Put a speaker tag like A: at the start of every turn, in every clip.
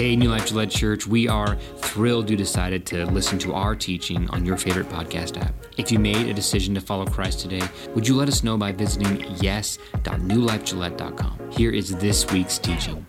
A: Hey, New Life Gillette Church, we are thrilled you decided to listen to our teaching on your favorite podcast app. If you made a decision to follow Christ today, would you let us know by visiting yes.newlifegillette.com? Here is this week's teaching.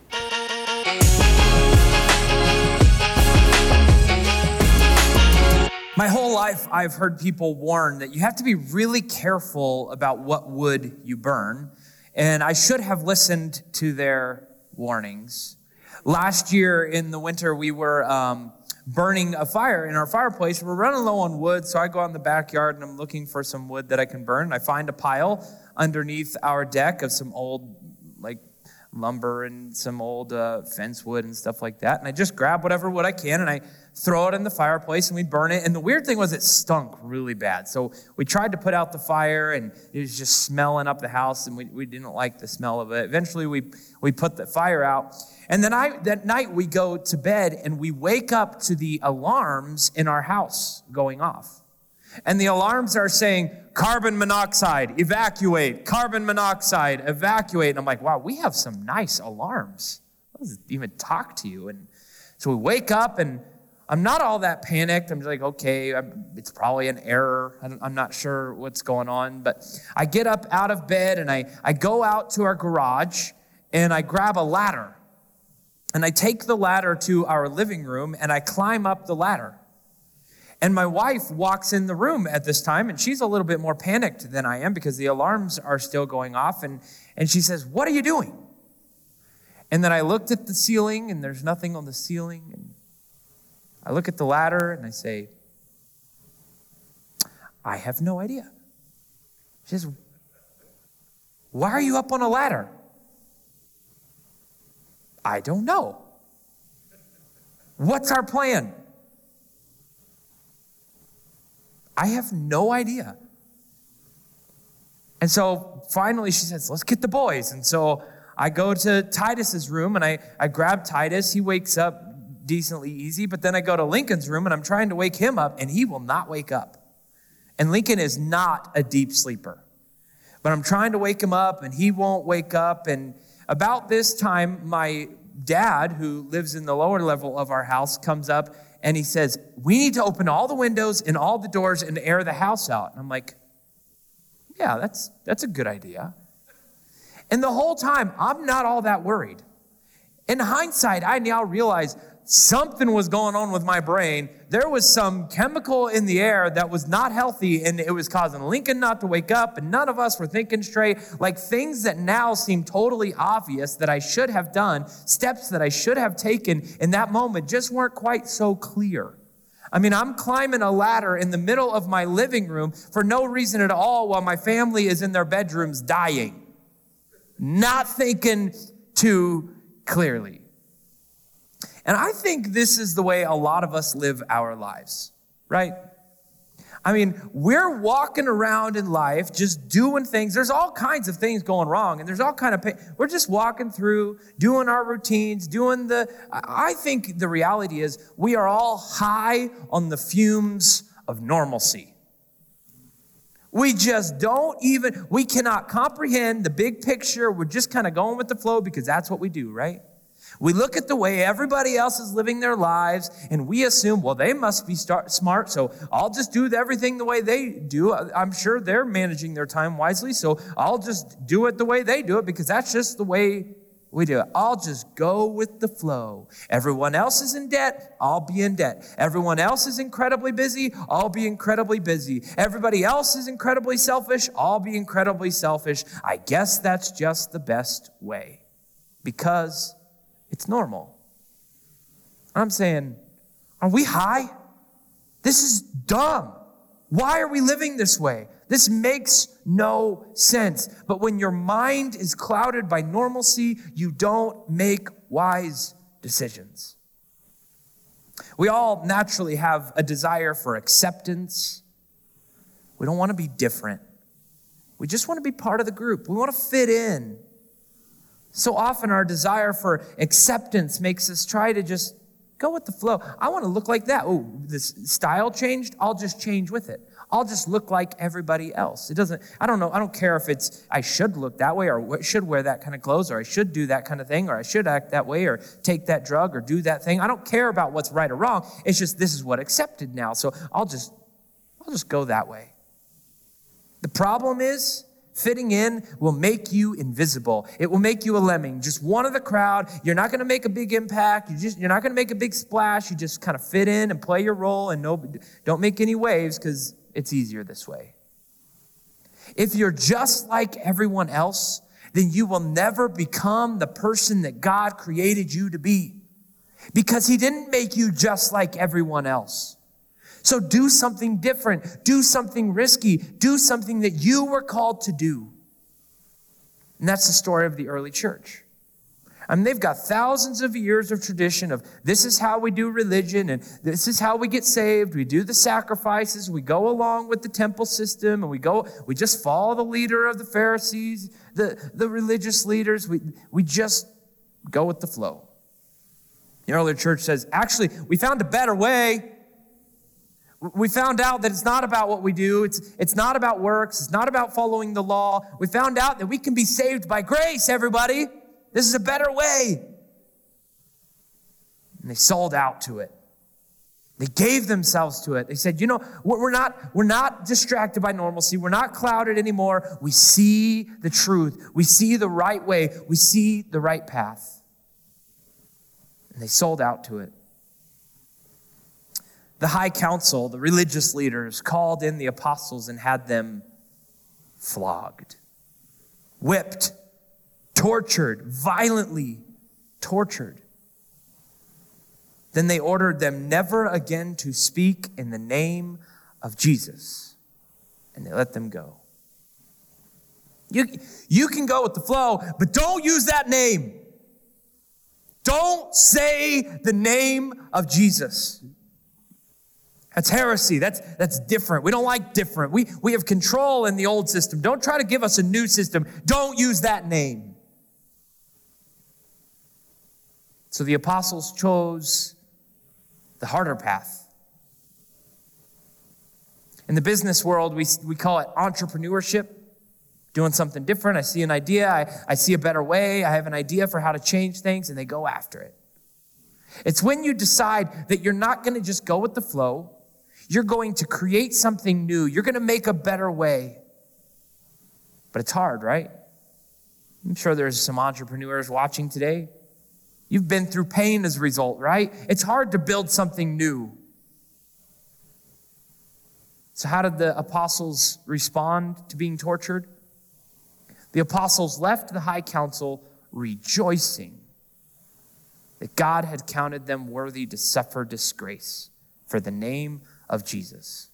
B: My whole life, I've heard people warn that you have to be really careful about what wood you burn. And I should have listened to their warnings. Last year in the winter, we were um, burning a fire in our fireplace. We're running low on wood, so I go out in the backyard and I'm looking for some wood that I can burn. I find a pile underneath our deck of some old, lumber and some old uh, fence wood and stuff like that. And I just grab whatever wood I can and I throw it in the fireplace and we burn it. And the weird thing was it stunk really bad. So we tried to put out the fire and it was just smelling up the house and we, we didn't like the smell of it. Eventually we, we put the fire out. And then I, that night we go to bed and we wake up to the alarms in our house going off. And the alarms are saying, carbon monoxide, evacuate, carbon monoxide, evacuate. And I'm like, wow, we have some nice alarms. Let's even talk to you. And so we wake up and I'm not all that panicked. I'm just like, okay, it's probably an error. I'm not sure what's going on. But I get up out of bed and I, I go out to our garage and I grab a ladder. And I take the ladder to our living room and I climb up the ladder. And my wife walks in the room at this time, and she's a little bit more panicked than I am because the alarms are still going off. And, and she says, What are you doing? And then I looked at the ceiling, and there's nothing on the ceiling. And I look at the ladder, and I say, I have no idea. She says, Why are you up on a ladder? I don't know. What's our plan? I have no idea. And so finally she says, Let's get the boys. And so I go to Titus's room and I, I grab Titus. He wakes up decently easy, but then I go to Lincoln's room and I'm trying to wake him up and he will not wake up. And Lincoln is not a deep sleeper. But I'm trying to wake him up and he won't wake up. And about this time, my dad, who lives in the lower level of our house, comes up and he says, We need to open all the windows and all the doors and air the house out. And I'm like, Yeah, that's, that's a good idea. And the whole time, I'm not all that worried. In hindsight, I now realize something was going on with my brain. There was some chemical in the air that was not healthy, and it was causing Lincoln not to wake up, and none of us were thinking straight. Like things that now seem totally obvious that I should have done, steps that I should have taken in that moment just weren't quite so clear. I mean, I'm climbing a ladder in the middle of my living room for no reason at all while my family is in their bedrooms dying, not thinking too clearly. And I think this is the way a lot of us live our lives, right? I mean, we're walking around in life just doing things. There's all kinds of things going wrong, and there's all kind of pain. We're just walking through, doing our routines, doing the. I think the reality is we are all high on the fumes of normalcy. We just don't even, we cannot comprehend the big picture. We're just kind of going with the flow because that's what we do, right? We look at the way everybody else is living their lives and we assume, well, they must be start, smart, so I'll just do everything the way they do. I'm sure they're managing their time wisely, so I'll just do it the way they do it because that's just the way we do it. I'll just go with the flow. Everyone else is in debt, I'll be in debt. Everyone else is incredibly busy, I'll be incredibly busy. Everybody else is incredibly selfish, I'll be incredibly selfish. I guess that's just the best way because it's normal. I'm saying, are we high? This is dumb. Why are we living this way? This makes no sense. But when your mind is clouded by normalcy, you don't make wise decisions. We all naturally have a desire for acceptance. We don't want to be different. We just want to be part of the group. We want to fit in. So often, our desire for acceptance makes us try to just go with the flow. I want to look like that. Oh, this style changed. I'll just change with it. I'll just look like everybody else. It doesn't, I don't know, I don't care if it's, I should look that way or should wear that kind of clothes or I should do that kind of thing or I should act that way or take that drug or do that thing. I don't care about what's right or wrong. It's just this is what accepted now. So I'll just, I'll just go that way. The problem is, Fitting in will make you invisible. It will make you a lemming, just one of the crowd. You're not going to make a big impact. You just, you're not going to make a big splash. You just kind of fit in and play your role and no, don't make any waves because it's easier this way. If you're just like everyone else, then you will never become the person that God created you to be because He didn't make you just like everyone else. So do something different. Do something risky. Do something that you were called to do. And that's the story of the early church. I mean, they've got thousands of years of tradition of this is how we do religion and this is how we get saved. We do the sacrifices. We go along with the temple system and we go, we just follow the leader of the Pharisees, the, the religious leaders. We, we just go with the flow. The early church says, actually, we found a better way. We found out that it's not about what we do. It's, it's not about works. It's not about following the law. We found out that we can be saved by grace, everybody. This is a better way. And they sold out to it. They gave themselves to it. They said, you know, we're not, we're not distracted by normalcy. We're not clouded anymore. We see the truth. We see the right way. We see the right path. And they sold out to it. The high council, the religious leaders, called in the apostles and had them flogged, whipped, tortured, violently tortured. Then they ordered them never again to speak in the name of Jesus, and they let them go. You, you can go with the flow, but don't use that name. Don't say the name of Jesus. That's heresy. That's, that's different. We don't like different. We, we have control in the old system. Don't try to give us a new system. Don't use that name. So the apostles chose the harder path. In the business world, we, we call it entrepreneurship, doing something different. I see an idea, I, I see a better way, I have an idea for how to change things, and they go after it. It's when you decide that you're not going to just go with the flow, you're going to create something new. You're going to make a better way. But it's hard, right? I'm sure there's some entrepreneurs watching today. You've been through pain as a result, right? It's hard to build something new. So, how did the apostles respond to being tortured? The apostles left the high council rejoicing that God had counted them worthy to suffer disgrace for the name of Jesus.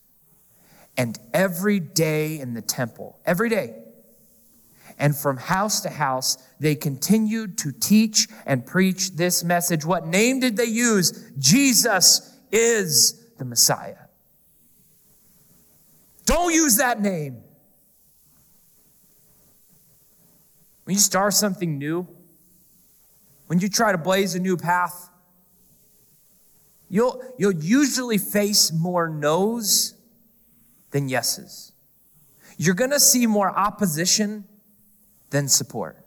B: And every day in the temple, every day, and from house to house, they continued to teach and preach this message. What name did they use? Jesus is the Messiah. Don't use that name. When you start something new, when you try to blaze a new path, You'll, you'll usually face more no's than yeses. You're going to see more opposition than support.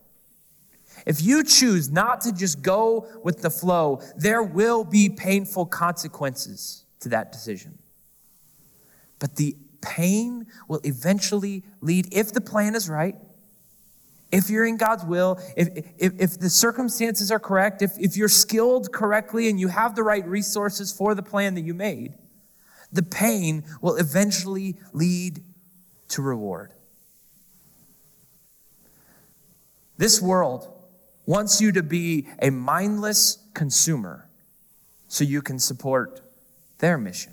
B: If you choose not to just go with the flow, there will be painful consequences to that decision. But the pain will eventually lead, if the plan is right, if you're in God's will, if, if, if, the circumstances are correct, if, if you're skilled correctly and you have the right resources for the plan that you made, the pain will eventually lead to reward. This world wants you to be a mindless consumer so you can support their mission.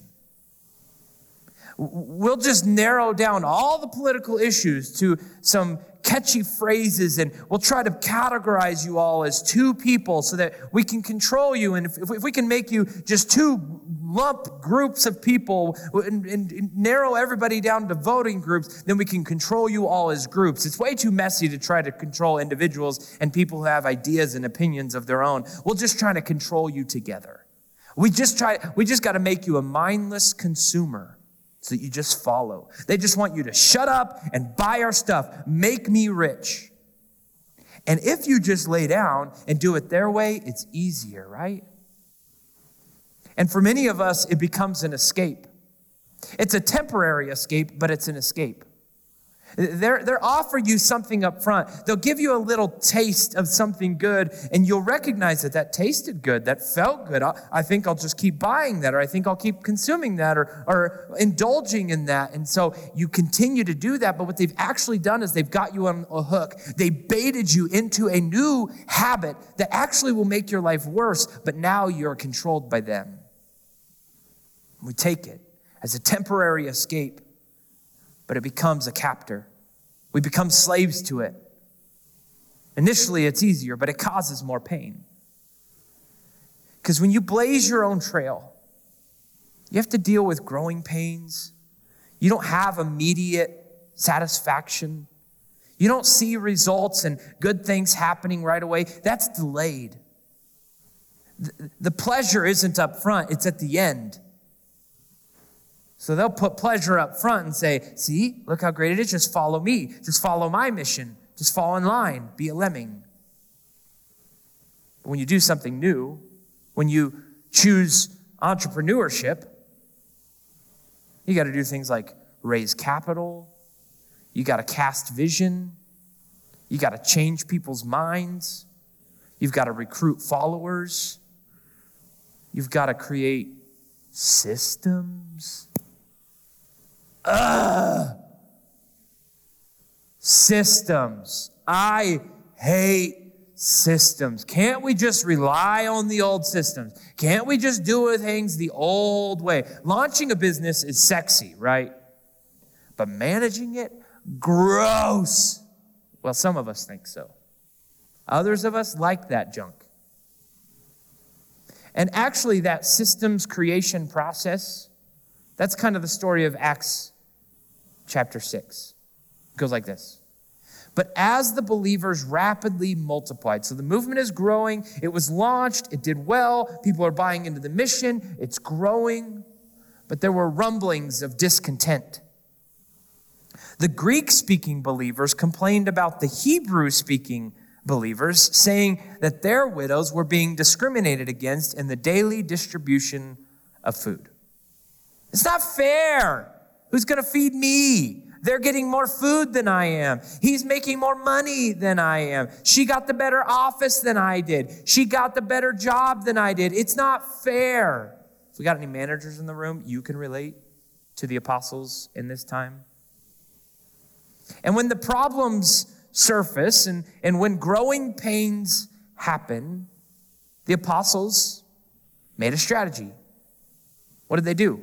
B: We'll just narrow down all the political issues to some catchy phrases and we'll try to categorize you all as two people so that we can control you. And if, if we can make you just two lump groups of people and, and, and, narrow everybody down to voting groups, then we can control you all as groups. It's way too messy to try to control individuals and people who have ideas and opinions of their own. We'll just try to control you together. We just try, we just got to make you a mindless consumer so that you just follow. They just want you to shut up and buy our stuff, make me rich. And if you just lay down and do it their way, it's easier, right? And for many of us, it becomes an escape. It's a temporary escape, but it's an escape. They're, they're offering you something up front. They'll give you a little taste of something good, and you'll recognize that that tasted good, that felt good. I, I think I'll just keep buying that, or I think I'll keep consuming that, or, or indulging in that. And so you continue to do that, but what they've actually done is they've got you on a hook. They baited you into a new habit that actually will make your life worse, but now you're controlled by them. We take it as a temporary escape but it becomes a captor. We become slaves to it. Initially, it's easier, but it causes more pain. Because when you blaze your own trail, you have to deal with growing pains. You don't have immediate satisfaction. You don't see results and good things happening right away. That's delayed. The pleasure isn't up front, it's at the end. So they'll put pleasure up front and say, See, look how great it is. Just follow me. Just follow my mission. Just fall in line. Be a lemming. But when you do something new, when you choose entrepreneurship, you got to do things like raise capital, you got to cast vision, you got to change people's minds, you've got to recruit followers, you've got to create systems. Ugh. Systems. I hate systems. Can't we just rely on the old systems? Can't we just do things the old way? Launching a business is sexy, right? But managing it, gross. Well, some of us think so. Others of us like that junk. And actually, that systems creation process, that's kind of the story of Acts chapter 6. It goes like this. But as the believers rapidly multiplied, so the movement is growing, it was launched, it did well, people are buying into the mission, it's growing, but there were rumblings of discontent. The Greek speaking believers complained about the Hebrew speaking believers, saying that their widows were being discriminated against in the daily distribution of food. It's not fair. Who's going to feed me? They're getting more food than I am. He's making more money than I am. She got the better office than I did. She got the better job than I did. It's not fair. If we got any managers in the room, you can relate to the apostles in this time. And when the problems surface and, and when growing pains happen, the apostles made a strategy. What did they do?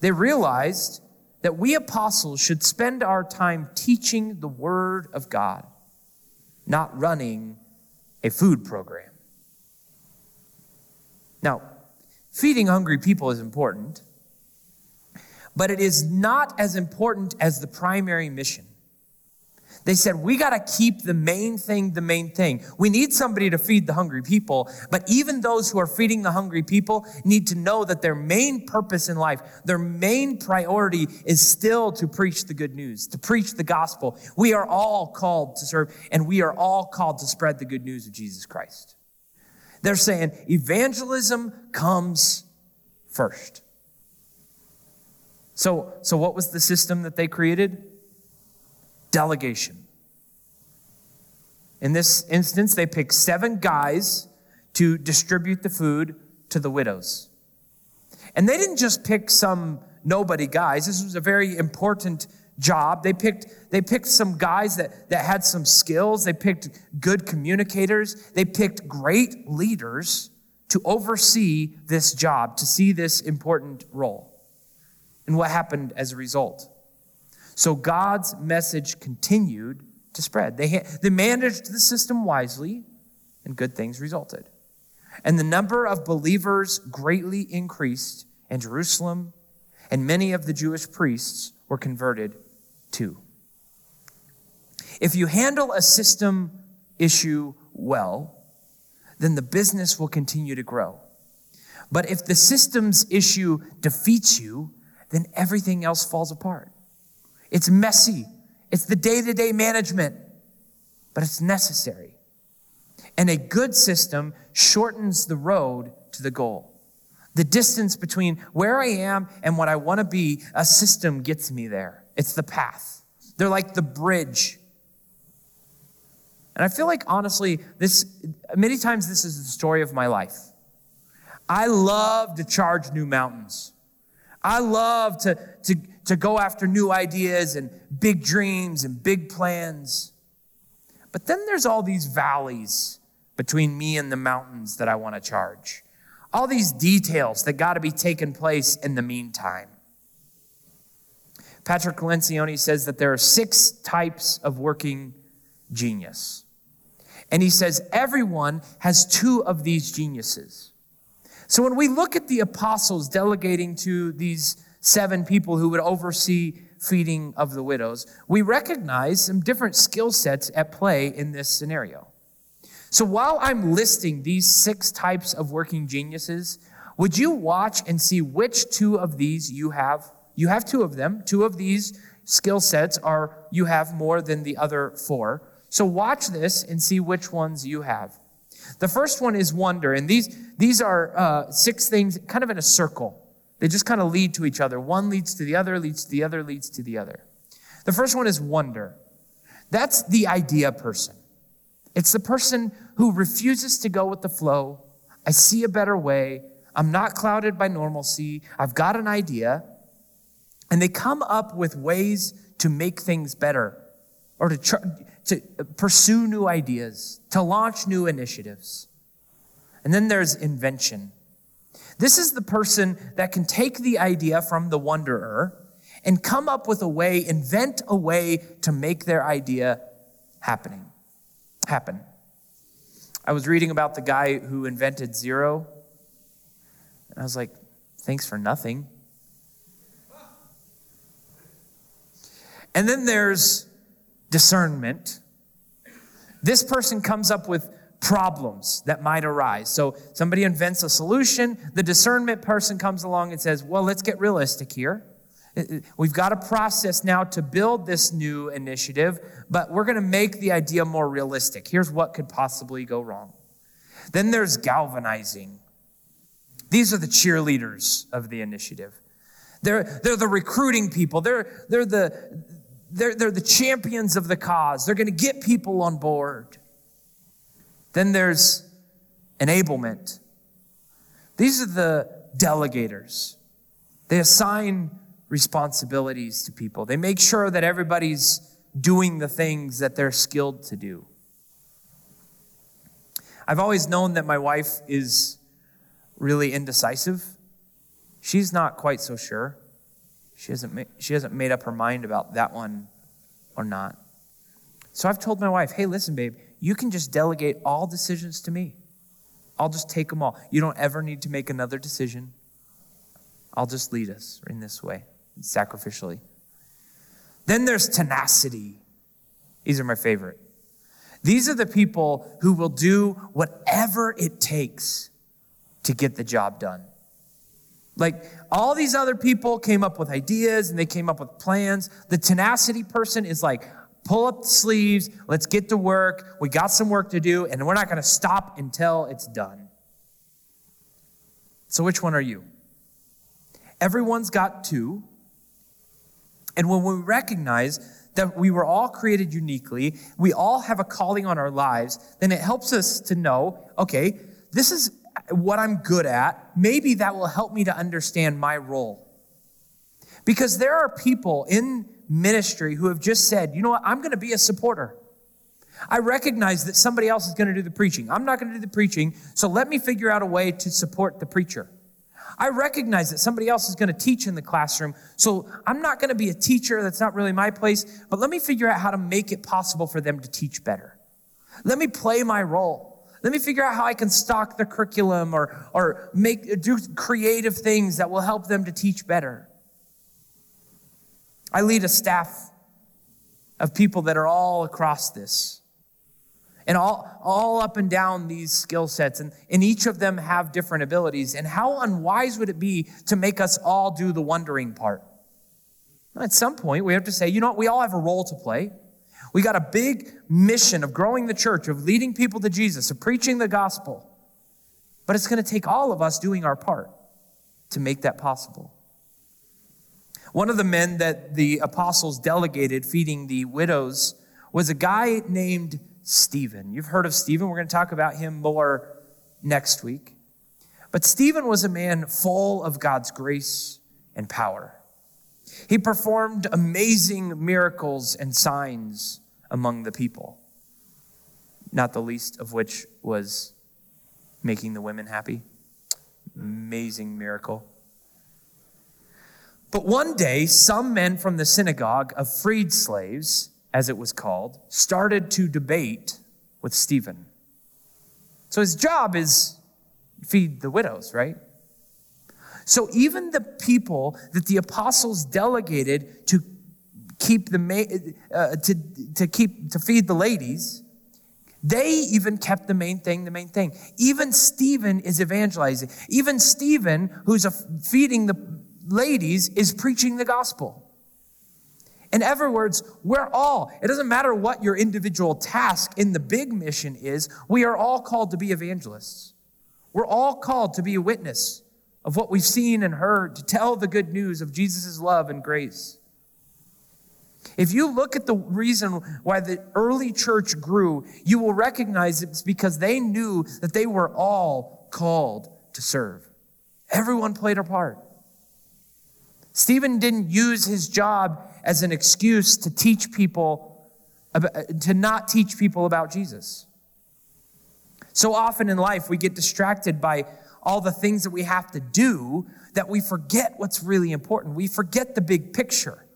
B: They realized that we apostles should spend our time teaching the Word of God, not running a food program. Now, feeding hungry people is important, but it is not as important as the primary mission. They said, we got to keep the main thing the main thing. We need somebody to feed the hungry people, but even those who are feeding the hungry people need to know that their main purpose in life, their main priority is still to preach the good news, to preach the gospel. We are all called to serve, and we are all called to spread the good news of Jesus Christ. They're saying evangelism comes first. So, so what was the system that they created? Delegation. In this instance, they picked seven guys to distribute the food to the widows. And they didn't just pick some nobody guys. This was a very important job. They picked, they picked some guys that, that had some skills. They picked good communicators. They picked great leaders to oversee this job, to see this important role. And what happened as a result? So God's message continued to spread. They, they managed the system wisely, and good things resulted. And the number of believers greatly increased in Jerusalem, and many of the Jewish priests were converted too. If you handle a system issue well, then the business will continue to grow. But if the systems issue defeats you, then everything else falls apart. It's messy. It's the day to day management, but it's necessary. And a good system shortens the road to the goal. The distance between where I am and what I want to be, a system gets me there. It's the path. They're like the bridge. And I feel like, honestly, this, many times this is the story of my life. I love to charge new mountains. I love to, to, to go after new ideas and big dreams and big plans. But then there's all these valleys between me and the mountains that I want to charge. All these details that got to be taken place in the meantime. Patrick Lencioni says that there are six types of working genius. And he says everyone has two of these geniuses. So when we look at the apostles delegating to these seven people who would oversee feeding of the widows, we recognize some different skill sets at play in this scenario. So while I'm listing these six types of working geniuses, would you watch and see which two of these you have? You have two of them. Two of these skill sets are you have more than the other four. So watch this and see which ones you have. The first one is wonder, and these these are uh, six things kind of in a circle. They just kind of lead to each other. One leads to the other, leads to the other, leads to the other. The first one is wonder. That's the idea person. It's the person who refuses to go with the flow. I see a better way. I'm not clouded by normalcy. I've got an idea. And they come up with ways to make things better or to, tr- to pursue new ideas, to launch new initiatives. And then there's invention. This is the person that can take the idea from the wanderer and come up with a way, invent a way to make their idea happening happen. I was reading about the guy who invented zero, and I was like, thanks for nothing. And then there's discernment. This person comes up with problems that might arise. So somebody invents a solution, the discernment person comes along and says, Well, let's get realistic here. We've got a process now to build this new initiative, but we're going to make the idea more realistic. Here's what could possibly go wrong. Then there's galvanizing. These are the cheerleaders of the initiative. They're, they're the recruiting people. They're, they're, the, they're, they're the champions of the cause. They're going to get people on board. Then there's enablement. These are the delegators. They assign responsibilities to people. They make sure that everybody's doing the things that they're skilled to do. I've always known that my wife is really indecisive. She's not quite so sure. She hasn't, ma- she hasn't made up her mind about that one or not. So I've told my wife, hey, listen, babe, you can just delegate all decisions to me. I'll just take them all. You don't ever need to make another decision. I'll just lead us in this way sacrificially. Then there's tenacity. These are my favorite. These are the people who will do whatever it takes to get the job done. Like all these other people came up with ideas and they came up with plans. The tenacity person is like, pull up the sleeves, let's get to work. We got some work to do, and we're not going to stop until it's done. So, which one are you? Everyone's got two. And when we recognize that we were all created uniquely, we all have a calling on our lives, then it helps us to know okay, this is what I'm good at. Maybe that will help me to understand my role. Because there are people in ministry who have just said, you know what, I'm going to be a supporter. I recognize that somebody else is going to do the preaching. I'm not going to do the preaching, so let me figure out a way to support the preacher. I recognize that somebody else is going to teach in the classroom, so I'm not going to be a teacher. That's not really my place, but let me figure out how to make it possible for them to teach better. Let me play my role. Let me figure out how I can stock the curriculum or, or make, do creative things that will help them to teach better. I lead a staff of people that are all across this and all, all up and down these skill sets, and, and each of them have different abilities. And how unwise would it be to make us all do the wondering part? At some point, we have to say, you know what? We all have a role to play. We got a big mission of growing the church, of leading people to Jesus, of preaching the gospel. But it's going to take all of us doing our part to make that possible. One of the men that the apostles delegated feeding the widows was a guy named Stephen. You've heard of Stephen. We're going to talk about him more next week. But Stephen was a man full of God's grace and power. He performed amazing miracles and signs among the people, not the least of which was making the women happy. Amazing miracle. But one day, some men from the synagogue of freed slaves, as it was called, started to debate with Stephen. So his job is feed the widows, right? So even the people that the apostles delegated to keep the uh, to to keep to feed the ladies, they even kept the main thing the main thing. Even Stephen is evangelizing. Even Stephen, who's feeding the ladies, is preaching the gospel. In other words, we're all, it doesn't matter what your individual task in the big mission is, we are all called to be evangelists. We're all called to be a witness of what we've seen and heard, to tell the good news of Jesus' love and grace. If you look at the reason why the early church grew, you will recognize it's because they knew that they were all called to serve. Everyone played a part. Stephen didn't use his job as an excuse to teach people, to not teach people about Jesus. So often in life, we get distracted by all the things that we have to do that we forget what's really important. We forget the big picture.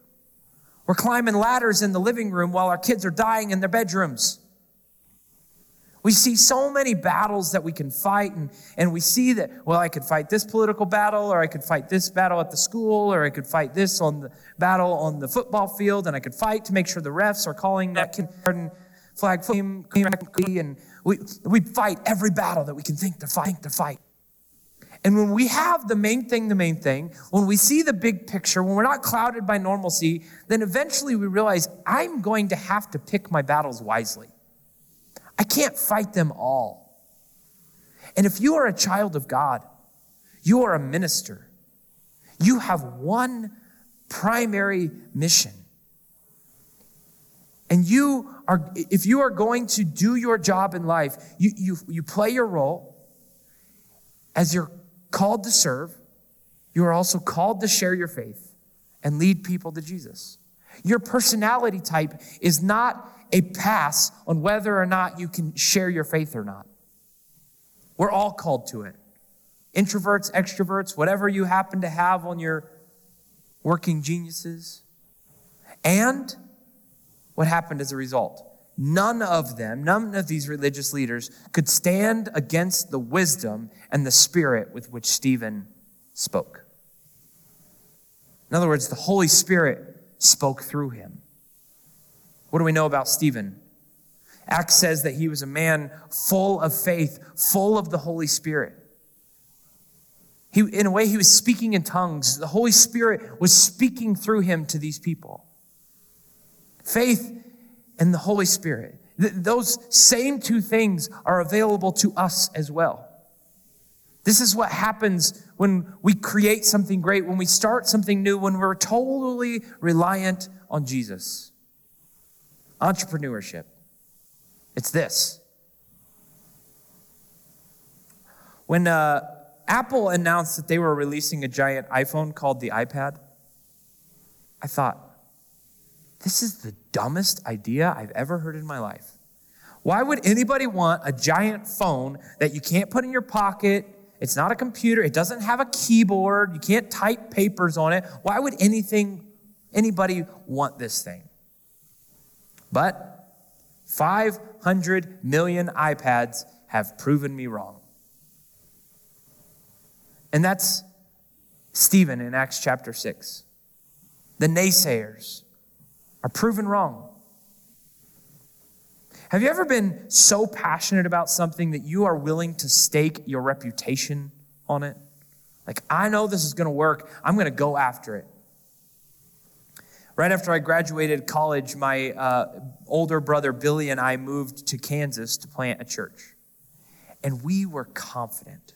B: We're climbing ladders in the living room while our kids are dying in their bedrooms. We see so many battles that we can fight, and, and we see that, well, I could fight this political battle, or I could fight this battle at the school, or I could fight this on the battle on the football field, and I could fight to make sure the refs are calling that kindergarten flag flame, and we, we fight every battle that we can think to fight, to fight. And when we have the main thing, the main thing, when we see the big picture, when we're not clouded by normalcy, then eventually we realize I'm going to have to pick my battles wisely. I can't fight them all. And if you are a child of God, you are a minister, you have one primary mission. And you are, if you are going to do your job in life, you, you, you play your role as you're called to serve, you are also called to share your faith and lead people to Jesus. Your personality type is not a pass on whether or not you can share your faith or not. We're all called to it. Introverts, extroverts, whatever you happen to have on your working geniuses. And what happened as a result? None of them, none of these religious leaders could stand against the wisdom and the spirit with which Stephen spoke. In other words, the Holy Spirit spoke through him. What do we know about Stephen? Acts says that he was a man full of faith, full of the Holy Spirit. He, in a way, he was speaking in tongues. The Holy Spirit was speaking through him to these people. Faith and the Holy Spirit. Th- those same two things are available to us as well. This is what happens when we create something great, when we start something new, when we're totally reliant on Jesus. Entrepreneurship. It's this. When uh, Apple announced that they were releasing a giant iPhone called the iPad, I thought, this is the dumbest idea I've ever heard in my life. Why would anybody want a giant phone that you can't put in your pocket? It's not a computer. It doesn't have a keyboard. You can't type papers on it. Why would anything, anybody want this thing? But 500 million iPads have proven me wrong. And that's Stephen in Acts chapter 6. The naysayers, are proven wrong. Have you ever been so passionate about something that you are willing to stake your reputation on it? Like, I know this is going to work. I'm going to go after it. Right after I graduated college, my uh, older brother Billy and I moved to Kansas to plant a church. And we were confident.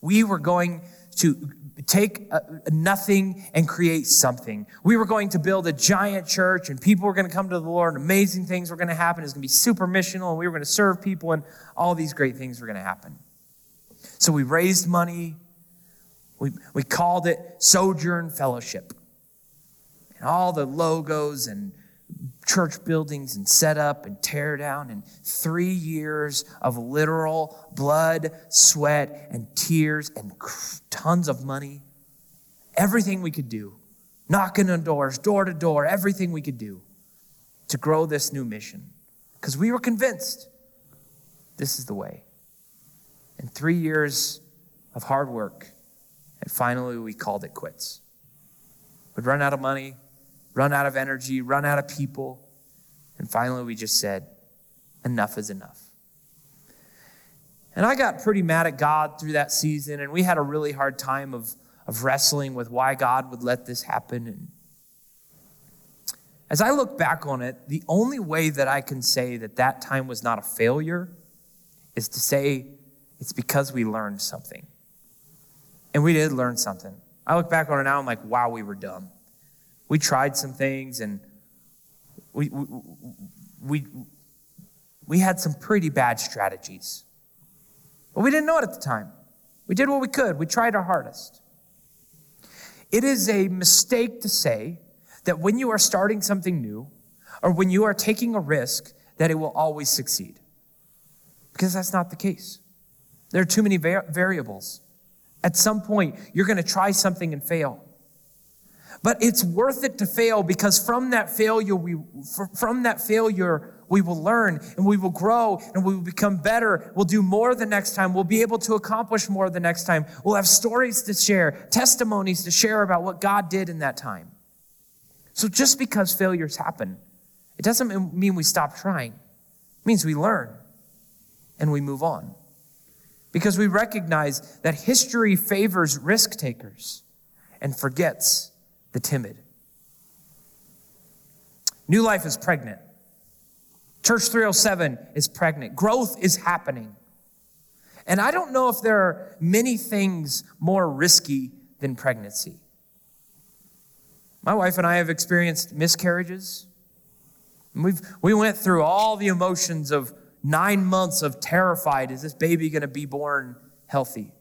B: We were going to take a nothing and create something. We were going to build a giant church and people were going to come to the Lord and amazing things were going to happen. It was going to be super missional and we were going to serve people and all these great things were going to happen. So we raised money. We, we called it Sojourn Fellowship. And all the logos and church buildings and set up and tear down and three years of literal blood, sweat, and tears and tons of money. Everything we could do, knocking on doors, door to door, everything we could do to grow this new mission. Because we were convinced this is the way. In three years of hard work, and finally we called it quits. We'd run out of money, run out of energy, run out of people. And finally, we just said, enough is enough. And I got pretty mad at God through that season, and we had a really hard time of, of wrestling with why God would let this happen. And as I look back on it, the only way that I can say that that time was not a failure is to say it's because we learned something. And we did learn something. I look back on it now, I'm like, wow, we were dumb we tried some things and we, we, we, had some pretty bad strategies. But we didn't know it at the time. We did what we could, we tried our hardest. It is a mistake to say that when you are starting something new or when you are taking a risk, that it will always succeed. Because that's not the case. There are too many variables. At some point, you're going to try something and fail. But it's worth it to fail because from that failure, we, from that failure, we will learn and we will grow and we will become better. We'll do more the next time. We'll be able to accomplish more the next time. We'll have stories to share, testimonies to share about what God did in that time. So just because failures happen, it doesn't mean we stop trying. It means we learn and we move on. Because we recognize that history favors risk takers and forgets the timid. New Life is pregnant. Church 307 is pregnant. Growth is happening. And I don't know if there are many things more risky than pregnancy. My wife and I have experienced miscarriages. We've, we went through all the emotions of nine months of terrified is this baby going to be born healthy?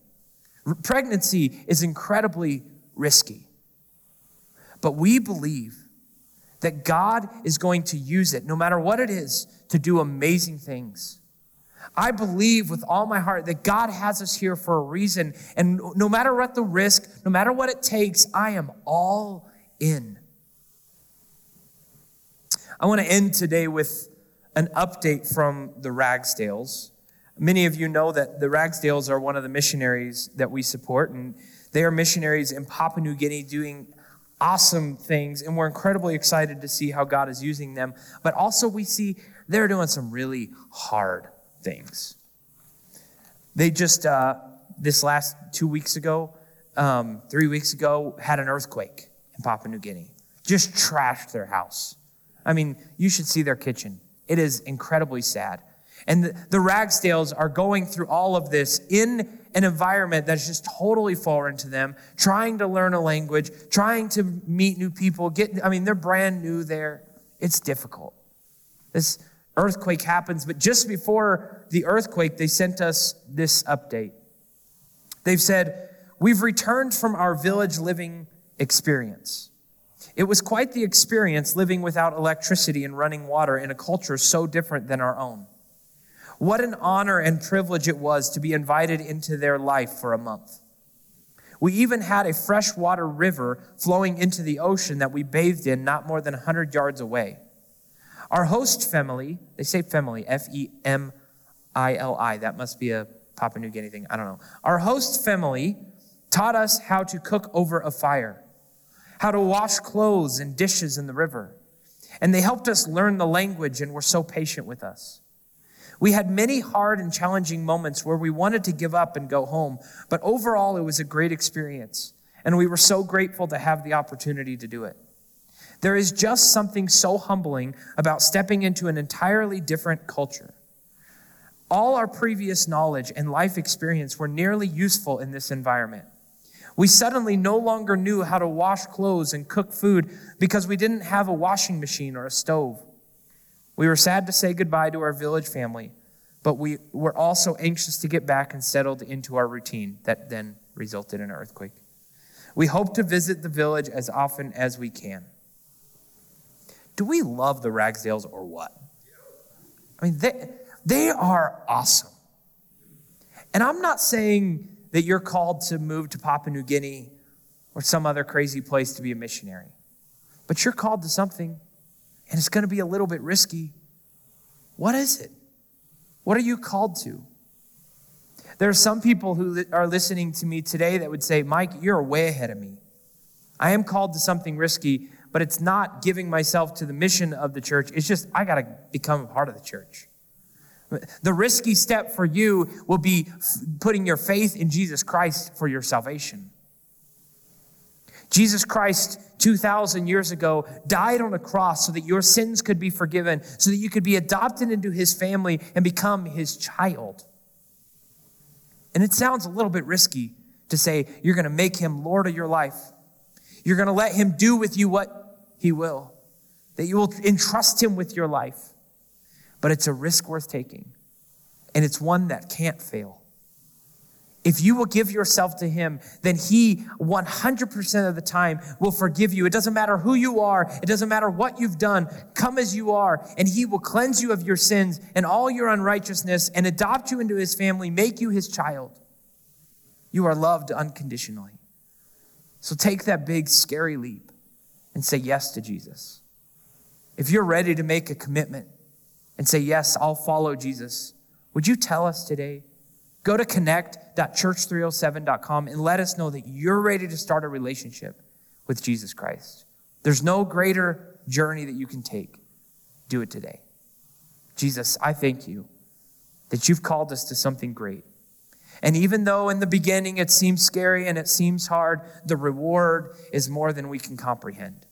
B: Pregnancy is incredibly risky. But we believe that God is going to use it, no matter what it is, to do amazing things. I believe with all my heart that God has us here for a reason. And no matter what the risk, no matter what it takes, I am all in. I want to end today with an update from the Ragsdales. Many of you know that the Ragsdales are one of the missionaries that we support, and they are missionaries in Papua New Guinea doing awesome things, and we're incredibly excited to see how God is using them. But also, we see they're doing some really hard things. They just, uh, this last two weeks ago, um, three weeks ago, had an earthquake in Papua New Guinea. Just trashed their house. I mean, you should see their kitchen. It is incredibly sad. And the, the Ragsdales are going through all of this in an environment that's just totally foreign to them, trying to learn a language, trying to meet new people. Get, I mean, they're brand new there. It's difficult. This earthquake happens, but just before the earthquake, they sent us this update. They've said, We've returned from our village living experience. It was quite the experience living without electricity and running water in a culture so different than our own. What an honor and privilege it was to be invited into their life for a month. We even had a freshwater river flowing into the ocean that we bathed in not more than 100 yards away. Our host family, they say family, F E M I L I, that must be a Papua New Guinea thing, I don't know. Our host family taught us how to cook over a fire, how to wash clothes and dishes in the river. And they helped us learn the language and were so patient with us. We had many hard and challenging moments where we wanted to give up and go home, but overall, it was a great experience, and we were so grateful to have the opportunity to do it. There is just something so humbling about stepping into an entirely different culture. All our previous knowledge and life experience were nearly useful in this environment. We suddenly no longer knew how to wash clothes and cook food because we didn't have a washing machine or a stove. We were sad to say goodbye to our village family, but we were also anxious to get back and settled into our routine that then resulted in an earthquake. We hope to visit the village as often as we can. Do we love the Ragsdales or what? I mean, they, they are awesome. And I'm not saying that you're called to move to Papua New Guinea or some other crazy place to be a missionary. But you're called to something, and it's going to be a little bit risky. What is it? What are you called to? There are some people who are listening to me today that would say, Mike, you're way ahead of me. I am called to something risky, but it's not giving myself to the mission of the church. It's just, I got to become a part of the church. The risky step for you will be putting your faith in Jesus Christ for your salvation. Jesus Christ, 2,000 years ago, died on a cross so that your sins could be forgiven, so that you could be adopted into his family and become his child. And it sounds a little bit risky to say you're going to make him Lord of your life. You're going to let him do with you what he will, that you will entrust him with your life but it's a risk worth taking. And it's one that can't fail. If you will give yourself to Him, then He 100% of the time will forgive you. It doesn't matter who you are, it doesn't matter what you've done. Come as you are, and He will cleanse you of your sins and all your unrighteousness and adopt you into His family, make you His child. You are loved unconditionally. So take that big, scary leap and say yes to Jesus. If you're ready to make a commitment, and say, Yes, I'll follow Jesus, would you tell us today? Go to connect.church307.com and let us know that you're ready to start a relationship with Jesus Christ. There's no greater journey that you can take. Do it today. Jesus, I thank you that you've called us to something great. And even though in the beginning it seems scary and it seems hard, the reward is more than we can comprehend.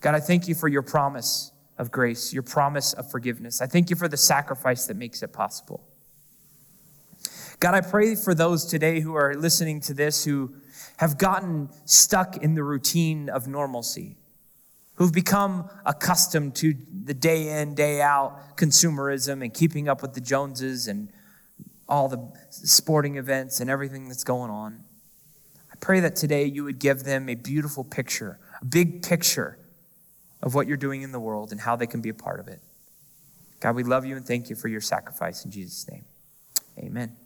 B: God, I thank you for your promise of grace, your promise of forgiveness. I thank you for the sacrifice that makes it possible. God, I pray for those today who are listening to this who have gotten stuck in the routine of normalcy, who've become accustomed to the day in, day out consumerism and keeping up with the Joneses and all the sporting events and everything that's going on. I pray that today you would give them a beautiful picture, a big picture of what you're doing in the world and how they can be a part of it. God, we love you and thank you for your sacrifice in Jesus' name. Amen.